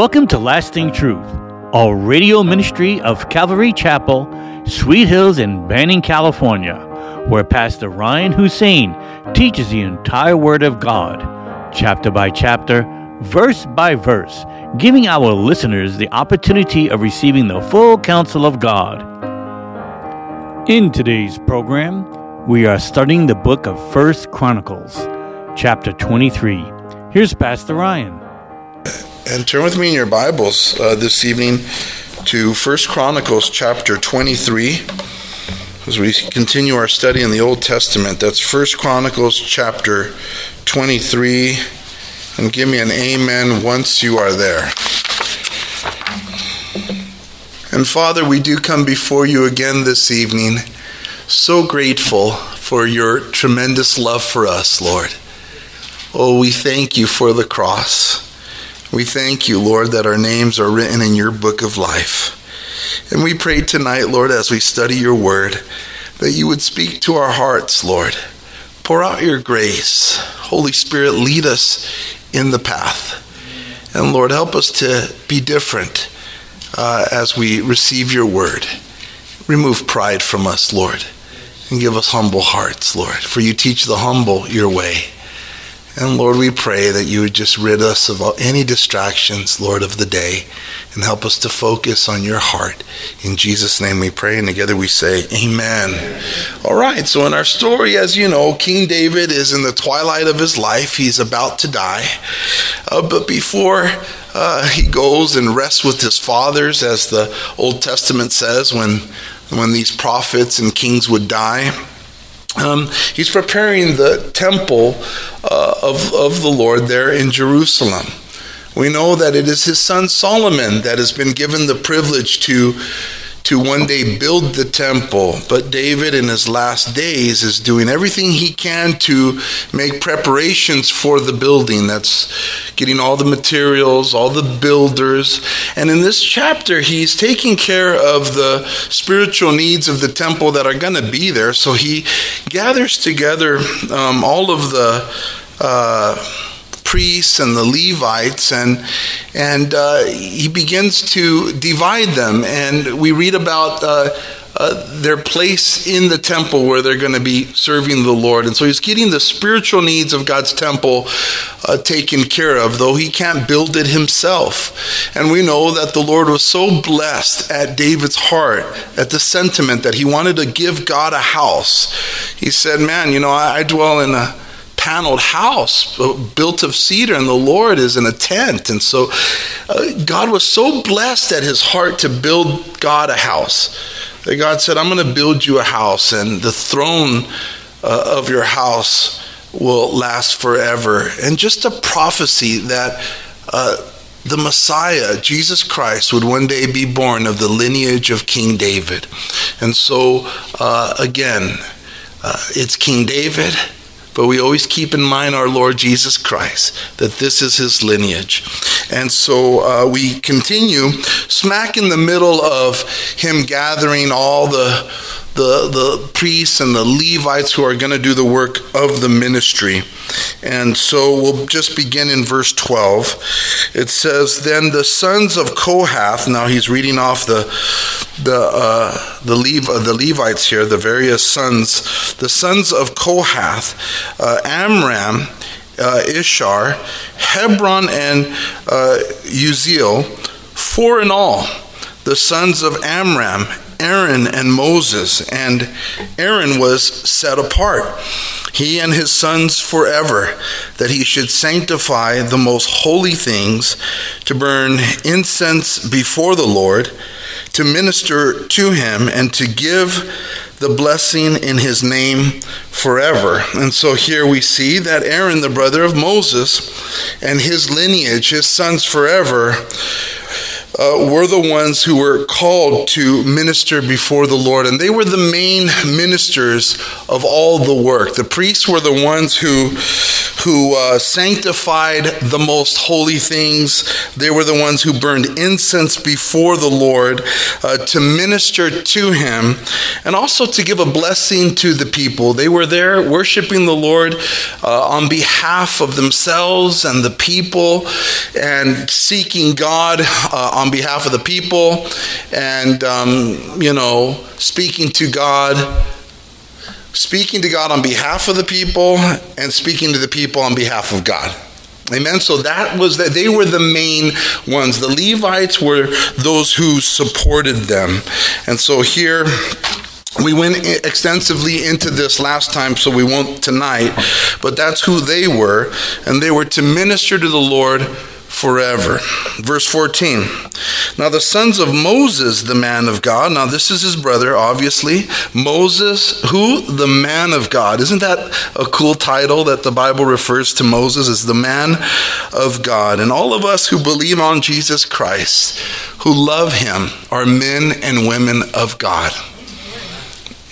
Welcome to Lasting Truth, a radio ministry of Calvary Chapel, Sweet Hills in Banning, California, where Pastor Ryan Hussein teaches the entire Word of God, chapter by chapter, verse by verse, giving our listeners the opportunity of receiving the full counsel of God. In today's program, we are studying the book of First Chronicles, chapter 23. Here's Pastor Ryan. And turn with me in your Bibles uh, this evening to First Chronicles chapter 23 as we continue our study in the Old Testament. That's First Chronicles chapter 23. And give me an amen once you are there. And Father, we do come before you again this evening, so grateful for your tremendous love for us, Lord. Oh, we thank you for the cross. We thank you, Lord, that our names are written in your book of life. And we pray tonight, Lord, as we study your word, that you would speak to our hearts, Lord. Pour out your grace. Holy Spirit, lead us in the path. And Lord, help us to be different uh, as we receive your word. Remove pride from us, Lord, and give us humble hearts, Lord. For you teach the humble your way. And Lord, we pray that you would just rid us of all, any distractions, Lord, of the day, and help us to focus on your heart. In Jesus' name we pray, and together we say, Amen. All right, so in our story, as you know, King David is in the twilight of his life. He's about to die. Uh, but before uh, he goes and rests with his fathers, as the Old Testament says, when, when these prophets and kings would die, um, he's preparing the temple uh, of, of the Lord there in Jerusalem. We know that it is his son Solomon that has been given the privilege to to one day build the temple. But David, in his last days, is doing everything he can to make preparations for the building. That's getting all the materials, all the builders. And in this chapter, he's taking care of the spiritual needs of the temple that are going to be there. So he gathers together um, all of the. Uh, priests and the Levites, and and uh, he begins to divide them. And we read about. Uh, uh, their place in the temple where they're going to be serving the Lord. And so he's getting the spiritual needs of God's temple uh, taken care of, though he can't build it himself. And we know that the Lord was so blessed at David's heart, at the sentiment that he wanted to give God a house. He said, Man, you know, I, I dwell in a paneled house built of cedar, and the Lord is in a tent. And so uh, God was so blessed at his heart to build God a house that God said, I'm going to build you a house, and the throne uh, of your house will last forever. And just a prophecy that. Uh, the Messiah, Jesus Christ, would one day be born of the lineage of King David. And so, uh, again, uh, it's King David, but we always keep in mind our Lord Jesus Christ, that this is his lineage. And so uh, we continue smack in the middle of him gathering all the, the, the priests and the Levites who are going to do the work of the ministry. And so we'll just begin in verse 12. It says, Then the sons of Kohath, now he's reading off the, the, uh, the, Lev- uh, the Levites here, the various sons, the sons of Kohath, uh, Amram, uh, Izhar, Hebron, and uh, Uzziel, four in all. The sons of Amram, Aaron and Moses, and Aaron was set apart, he and his sons forever, that he should sanctify the most holy things, to burn incense before the Lord, to minister to him, and to give the blessing in his name forever. And so here we see that Aaron, the brother of Moses, and his lineage, his sons forever, uh, were the ones who were called to minister before the Lord, and they were the main ministers of all the work. The priests were the ones who who uh, sanctified the most holy things. They were the ones who burned incense before the Lord uh, to minister to him and also to give a blessing to the people. They were there worshiping the Lord uh, on behalf of themselves and the people and seeking God uh, on behalf of the people and, um, you know, speaking to God speaking to God on behalf of the people and speaking to the people on behalf of God. Amen. So that was that they were the main ones. The Levites were those who supported them. And so here we went extensively into this last time, so we won't tonight, but that's who they were. And they were to minister to the Lord forever. Verse 14. Now, the sons of Moses, the man of God, now this is his brother, obviously. Moses, who? The man of God. Isn't that a cool title that the Bible refers to Moses as the man of God? And all of us who believe on Jesus Christ, who love him, are men and women of God.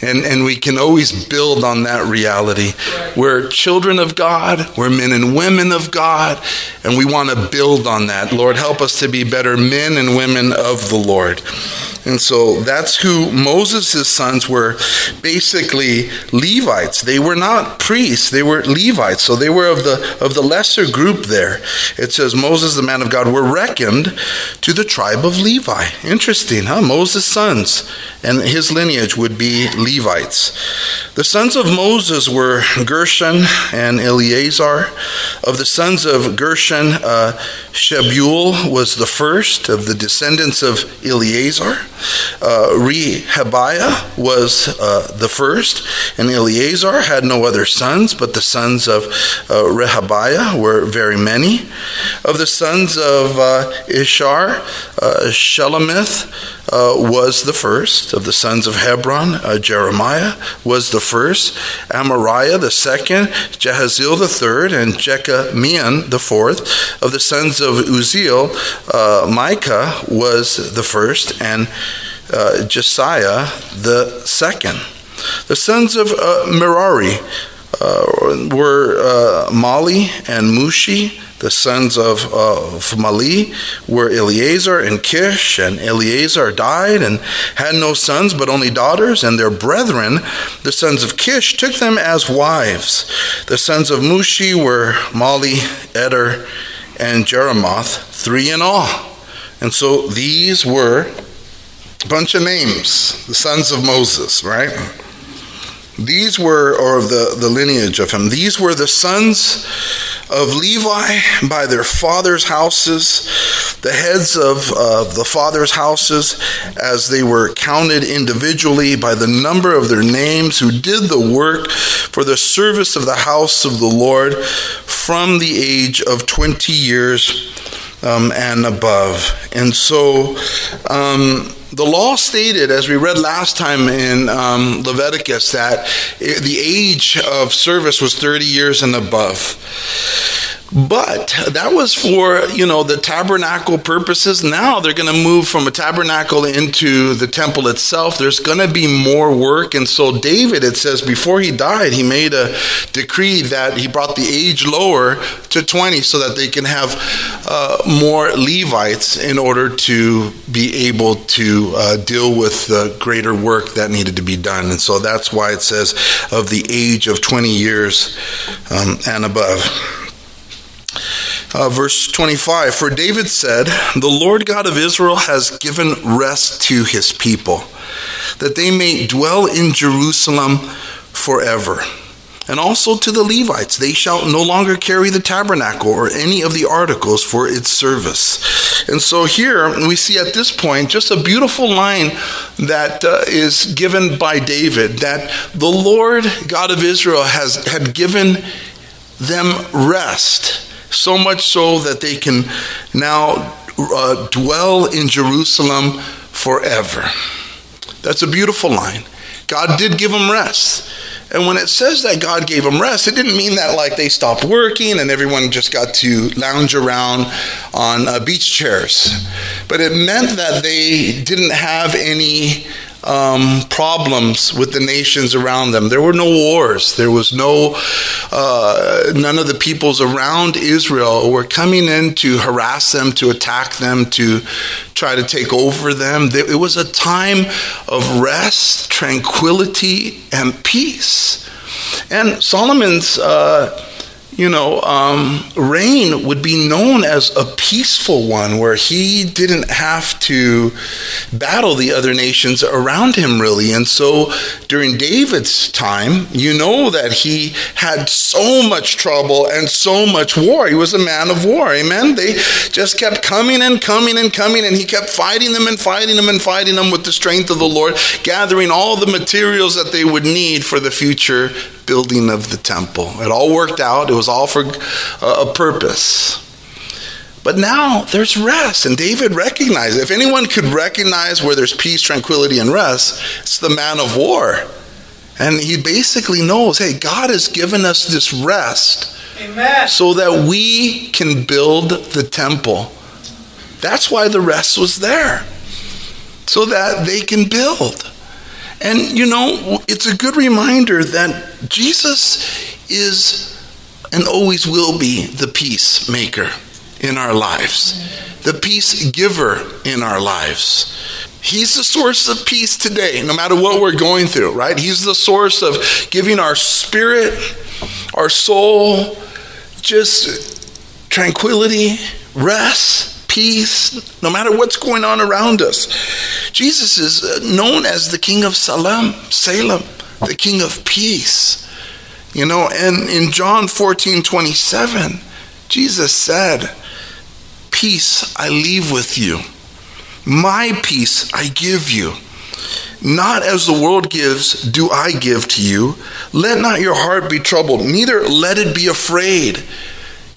And, and we can always build on that reality. We're children of God, we're men and women of God, and we want to build on that. Lord, help us to be better men and women of the Lord. And so that's who Moses' sons were basically Levites. They were not priests, they were Levites. So they were of the of the lesser group there. It says Moses, the man of God, were reckoned to the tribe of Levi. Interesting, huh? Moses' sons. And his lineage would be Levites. The sons of Moses were Gershon and Eleazar. Of the sons of Gershon, uh, Shebuel was the first of the descendants of Eleazar. Uh, Rehabiah was uh, the first, and Eleazar had no other sons, but the sons of uh, Rehabiah were very many. Of the sons of uh, Izhar, uh, Shelomith uh, was the first. Of the sons of Hebron, uh, Jeremiah was the first. Amariah the second, Jahaziel the third, and Jekameam the fourth. Of the sons of Uzziel, uh, Micah was the first, and uh, Josiah the second. The sons of uh, Merari uh, were uh, Mahli and Mushi. The sons of, of Mahli were Eleazar and Kish, and Eleazar died and had no sons but only daughters, and their brethren, the sons of Kish, took them as wives. The sons of Mushi were Mahli, Eder, and Jeremoth, three in all. And so these were a bunch of names, the sons of Moses, right? These were, or the, the lineage of him, these were the sons of Levi by their father's houses, the heads of uh, the father's houses, as they were counted individually by the number of their names, who did the work for the service of the house of the Lord from the age of 20 years um, and above. And so, um, the law stated, as we read last time in um, Leviticus, that the age of service was 30 years and above. But that was for, you know, the tabernacle purposes. Now they're going to move from a tabernacle into the temple itself. There's going to be more work. And so David, it says, before he died, he made a decree that he brought the age lower to 20 so that they can have uh, more Levites in order to be able to uh, deal with the greater work that needed to be done. And so that's why it says of the age of 20 years um, and above. Uh, verse 25 For David said, The Lord God of Israel has given rest to his people, that they may dwell in Jerusalem forever. And also to the Levites, they shall no longer carry the tabernacle or any of the articles for its service. And so here we see at this point just a beautiful line that uh, is given by David that the Lord God of Israel has had given them rest so much so that they can now uh, dwell in Jerusalem forever. That's a beautiful line. God did give them rest. And when it says that God gave them rest, it didn't mean that like they stopped working and everyone just got to lounge around on uh, beach chairs. But it meant that they didn't have any um, problems with the nations around them. There were no wars. There was no, uh, none of the peoples around Israel were coming in to harass them, to attack them, to try to take over them. It was a time of rest, tranquility, and peace. And Solomon's. Uh, you know, um, reign would be known as a peaceful one where he didn't have to battle the other nations around him, really. And so during David's time, you know that he had so much trouble and so much war. He was a man of war, amen? They just kept coming and coming and coming, and he kept fighting them and fighting them and fighting them with the strength of the Lord, gathering all the materials that they would need for the future building of the temple. It all worked out, it was all for uh, a purpose. But now there's rest, and David recognized if anyone could recognize where there's peace, tranquility, and rest, it's the man of war. And he basically knows hey, God has given us this rest Amen. so that we can build the temple. That's why the rest was there, so that they can build. And you know, it's a good reminder that Jesus is and always will be the peacemaker in our lives, the peace giver in our lives. He's the source of peace today, no matter what we're going through, right? He's the source of giving our spirit, our soul, just tranquility, rest peace, no matter what's going on around us. Jesus is uh, known as the King of Salem, Salem, the King of Peace. You know, and in John 14 27, Jesus said, Peace I leave with you, my peace I give you. Not as the world gives, do I give to you. Let not your heart be troubled, neither let it be afraid.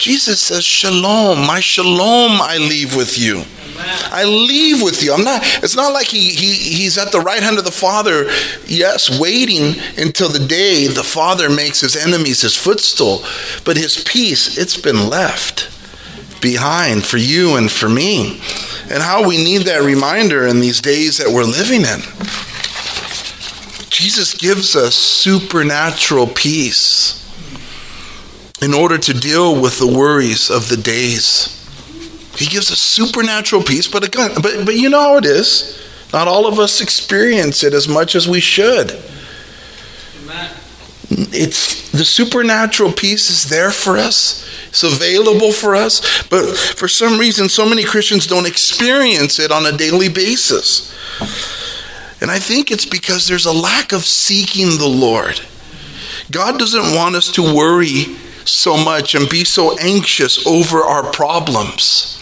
Jesus says, Shalom, my shalom I leave with you. I leave with you. I'm not, it's not like he, he, he's at the right hand of the Father, yes, waiting until the day the Father makes his enemies his footstool. But his peace, it's been left behind for you and for me. And how we need that reminder in these days that we're living in. Jesus gives us supernatural peace in order to deal with the worries of the days. He gives us supernatural peace, but again, but, but you know how it is. Not all of us experience it as much as we should. It's the supernatural peace is there for us. It's available for us, but for some reason so many Christians don't experience it on a daily basis. And I think it's because there's a lack of seeking the Lord. God doesn't want us to worry so much and be so anxious over our problems.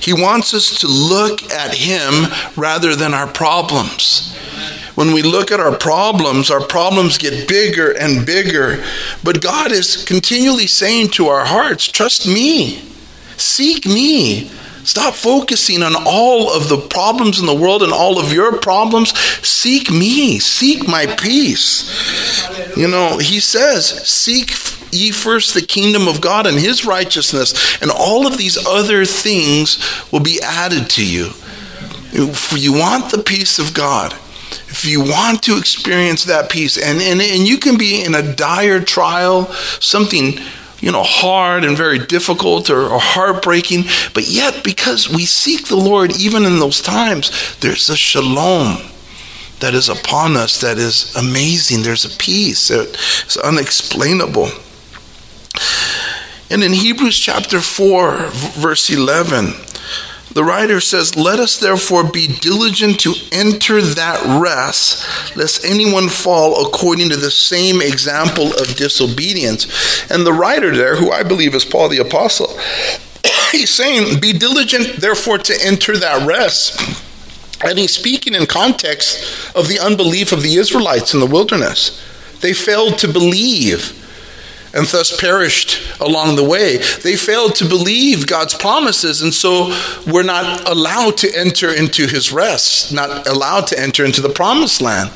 He wants us to look at Him rather than our problems. When we look at our problems, our problems get bigger and bigger. But God is continually saying to our hearts, Trust me, seek me. Stop focusing on all of the problems in the world and all of your problems. Seek me, seek my peace. You know, He says, Seek ye first the kingdom of God and his righteousness, and all of these other things will be added to you. If you want the peace of God, if you want to experience that peace, and, and, and you can be in a dire trial, something you know, hard and very difficult or, or, heartbreaking. But yet, because we seek the Lord even in those times, there's a shalom that is upon us that is amazing. There's a peace that's unexplainable. And in Hebrews chapter 4, verse 11, the writer says, Let us therefore be diligent to enter that rest, lest anyone fall according to the same example of disobedience. And the writer there, who I believe is Paul the Apostle, he's saying, Be diligent therefore to enter that rest. And he's speaking in context of the unbelief of the Israelites in the wilderness. They failed to believe and thus perished along the way. They failed to believe God's promises, and so were not allowed to enter into his rest, not allowed to enter into the promised land.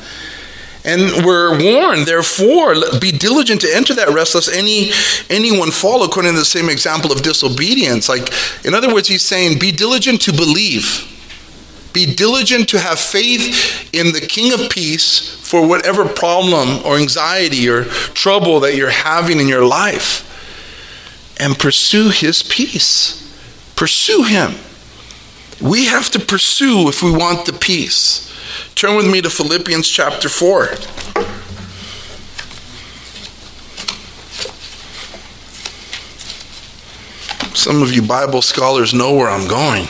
And we're warned, therefore, be diligent to enter that rest, lest any anyone fall according to the same example of disobedience. Like, in other words, he's saying, be diligent to believe. Be diligent to have faith in the King of Peace for whatever problem or anxiety or trouble that you're having in your life. And pursue his peace. Pursue him. We have to pursue if we want the peace. Turn with me to Philippians chapter 4. Some of you Bible scholars know where I'm going.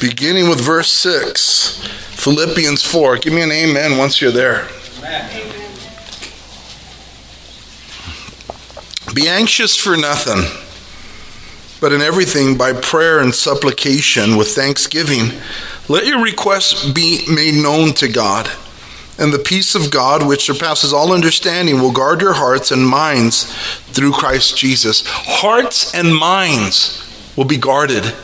Beginning with verse 6, Philippians 4. Give me an amen once you're there. Be anxious for nothing, but in everything by prayer and supplication with thanksgiving, let your requests be made known to God. And the peace of God, which surpasses all understanding, will guard your hearts and minds through Christ Jesus. Hearts and minds will be guarded.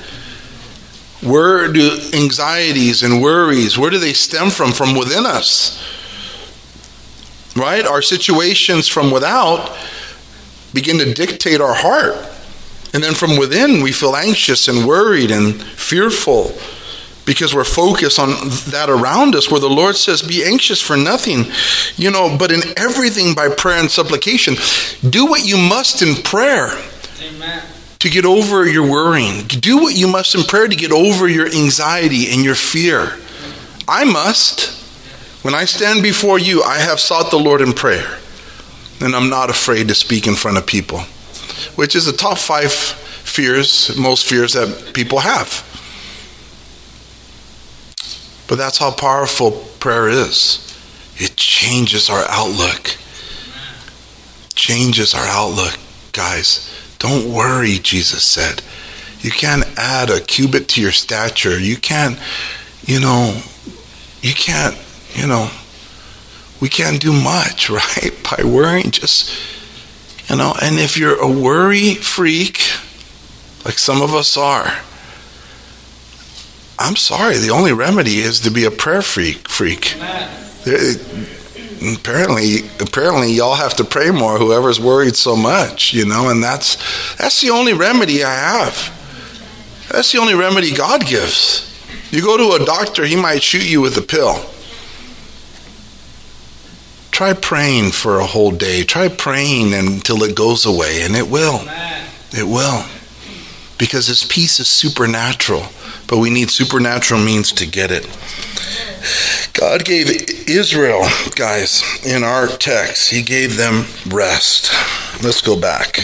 Where do anxieties and worries, where do they stem from? From within us. Right? Our situations from without begin to dictate our heart. And then from within, we feel anxious and worried and fearful because we're focused on that around us where the lord says be anxious for nothing you know but in everything by prayer and supplication do what you must in prayer Amen. To get over your worrying do what you must in prayer to get over your anxiety and your fear i must when i stand before you i have sought the lord in prayer and i'm not afraid to speak in front of people which is the top five fears most fears that people have but that's how powerful prayer is. It changes our outlook. Changes our outlook, guys. Don't worry, Jesus said. You can't add a cubit to your stature. You can't, you know, you can't, you know, we can't do much, right? By worrying, just, you know, and if you're a worry freak, like some of us are, I'm sorry. The only remedy is to be a prayer freak. Freak. Apparently, apparently, y'all have to pray more. Whoever's worried so much, you know, and that's that's the only remedy I have. That's the only remedy God gives. You go to a doctor, he might shoot you with a pill. Try praying for a whole day. Try praying until it goes away, and it will. It will. Because his peace is supernatural but we need supernatural means to get it. God gave Israel, guys, in our text, He gave them rest. Let's go back.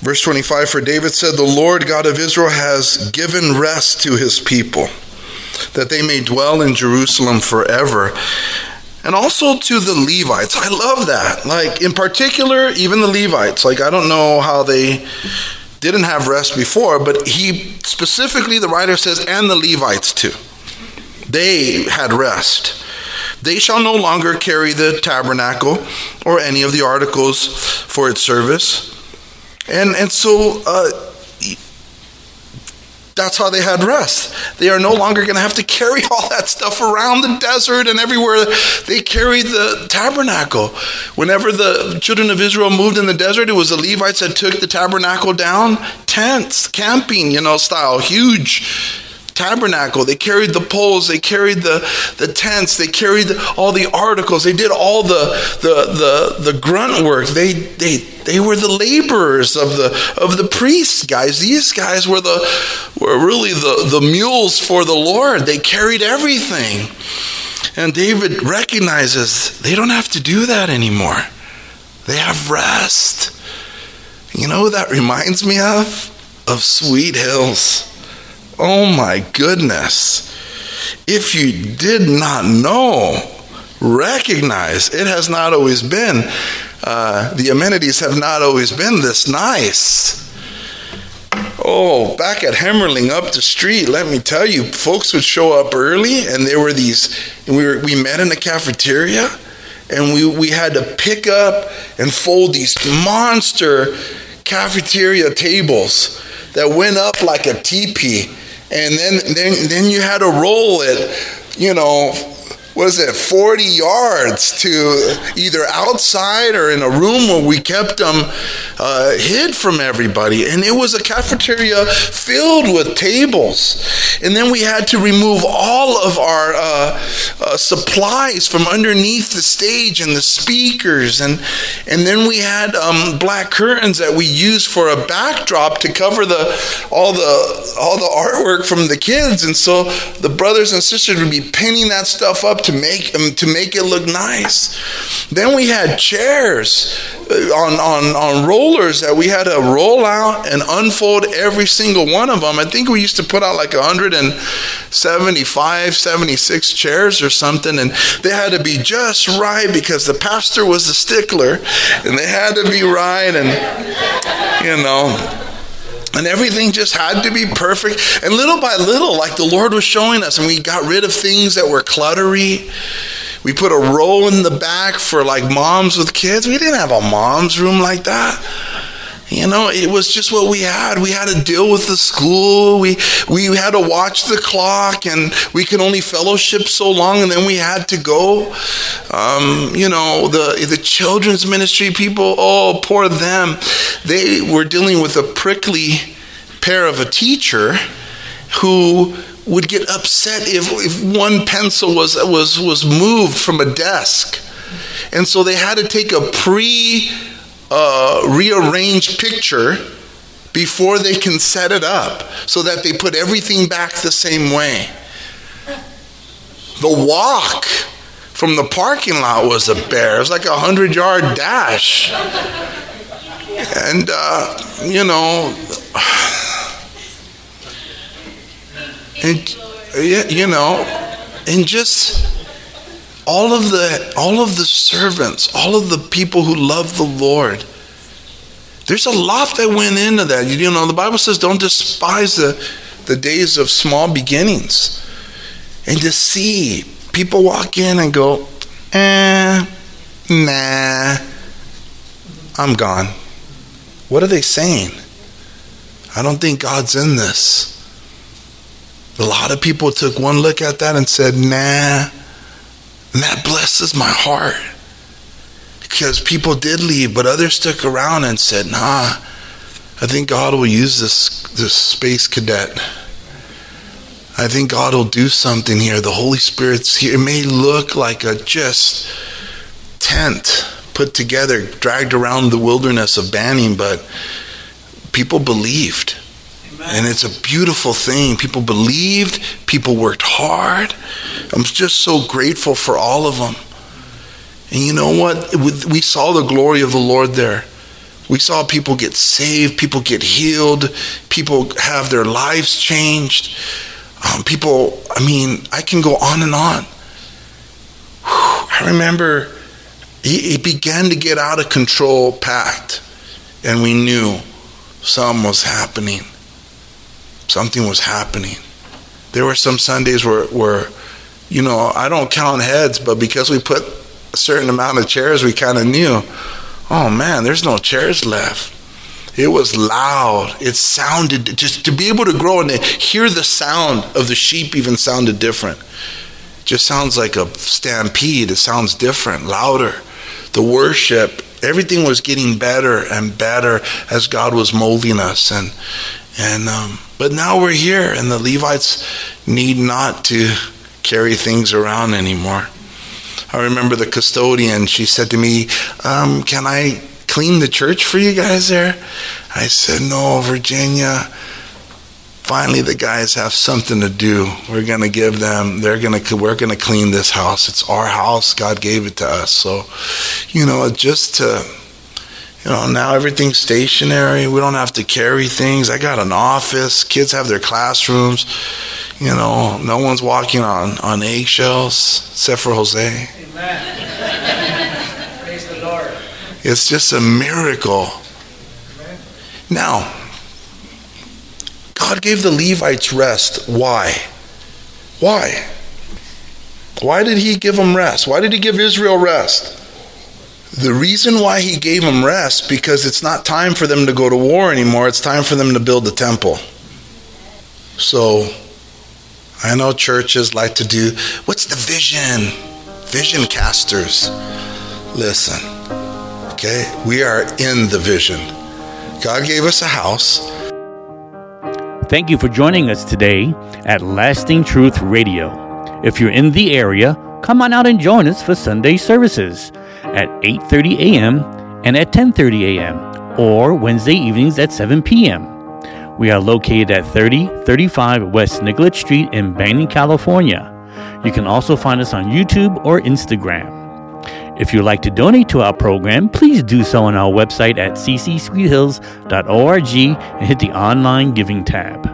Verse 25 For David said, The Lord God of Israel has given rest to his people, that they may dwell in Jerusalem forever and also to the Levites. I love that. Like, in particular, even the Levites. Like, I don't know how they didn't have rest before, but he specifically, the writer says, and the Levites too. They had rest. They shall no longer carry the tabernacle or any of the articles for its service. And, and so, uh, that's how they had rest. They are no longer going to have to carry all that stuff around the desert and everywhere. They carried the tabernacle. Whenever the children of Israel moved in the desert, it was the Levites that took the tabernacle down. Tents, camping, you know, style, huge tabernacle. They carried the poles, they carried the, the tents, they carried all the articles, they did all the, the, the, the grunt work. They, they, they were the laborers of the, of the priests, guys. These guys were, the, were really the, the mules for the Lord. They carried everything. And David recognizes they don't have to do that anymore. They have rest. You know that reminds me of? Of Sweet Hills. Oh my goodness. If you did not know, recognize it has not always been, uh, the amenities have not always been this nice. Oh, back at Hemmerling up the street, let me tell you, folks would show up early and there were these, we, were, we met in the cafeteria and we, we had to pick up and fold these monster cafeteria tables that went up like a teepee and then then then you had to roll it, you know, was it 40 yards to either outside or in a room where we kept them uh, hid from everybody. And it was a cafeteria filled with tables. And then we had to remove all of our uh, uh, supplies from underneath the stage and the speakers. And and then we had um, black curtains that we used for a backdrop to cover the all the all the artwork from the kids. And so the brothers and sisters would be pinning that stuff up to make um, to make it look nice. Then we had chairs uh, on, on, on rollers that we had to roll out and unfold every single one of them. I think we used to put out like 175, 76 chairs or something, and they had to be just right because the pastor was a stickler, and they had to be right, and you know and everything just had to be perfect. And little by little, like the Lord was showing us, and we got rid of things that were cluttery. We put a row in the back for like moms with kids. We didn't have a mom's room like that. You know, it was just what we had. We had to deal with the school. We we had to watch the clock, and we could only fellowship so long, and then we had to go. Um, you know, the the children's ministry people. Oh, poor them. They were dealing with a prickly pear of a teacher who would get upset if, if one pencil was was was moved from a desk, and so they had to take a pre rearranged picture before they can set it up so that they put everything back the same way. The walk from the parking lot was a bear. It was like a hundred yard dash. And, uh, you know, and, you know, and just all of the all of the servants, all of the people who love the Lord. There's a lot that went into that. You know, the Bible says don't despise the, the days of small beginnings. And to see people walk in and go, eh, nah, I'm gone. What are they saying? I don't think God's in this. A lot of people took one look at that and said, nah, and that blesses my heart. Because people did leave, but others stuck around and said, nah, I think God will use this, this space cadet. I think God will do something here. The Holy Spirit's here. It may look like a just tent put together, dragged around the wilderness of Banning, but people believed. And it's a beautiful thing. People believed, people worked hard. I'm just so grateful for all of them. And you know what? We saw the glory of the Lord there. We saw people get saved, people get healed, people have their lives changed. Um, people, I mean, I can go on and on. Whew, I remember it began to get out of control, packed, and we knew something was happening. Something was happening. There were some Sundays where, where, you know, I don't count heads, but because we put a certain amount of chairs, we kind of knew, oh man, there's no chairs left. It was loud. It sounded just to be able to grow and to hear the sound of the sheep even sounded different. Just sounds like a stampede. It sounds different, louder. The worship, everything was getting better and better as God was molding us and and um, but now we're here, and the Levites need not to carry things around anymore. I remember the custodian, she said to me, um, Can I clean the church for you guys there? I said, No, Virginia. Finally, the guys have something to do. We're to give them, they're to, we're to clean this house. It's our house. God gave it to us. So, you know, just to, you know, now everything's stationary. We don't have to carry things. I got an office. Kids have their classrooms. You know, no one's walking on, on eggshells except for Jose. Amen. Praise the Lord. It's just a miracle. Amen. Now, God gave the Levites rest. Why? Why? Why did He give them rest? Why did He give Israel rest? The reason why he gave them rest because it's not time for them to go to war anymore. It's time for them to build the temple. So I know churches like to do what's the vision? vision casters. Listen, okay? We are in the vision. God gave us a house. Thank you for joining us today at Lasting Truth Radio. If you're in the area, come on out and join us for Sunday services at 8:30 a.m. and at 10:30 a.m. or Wednesday evenings at 7 p.m. We are located at 3035 West Nicollet Street in Banning, California. You can also find us on YouTube or Instagram. If you'd like to donate to our program, please do so on our website at ccsweethills.org and hit the online giving tab.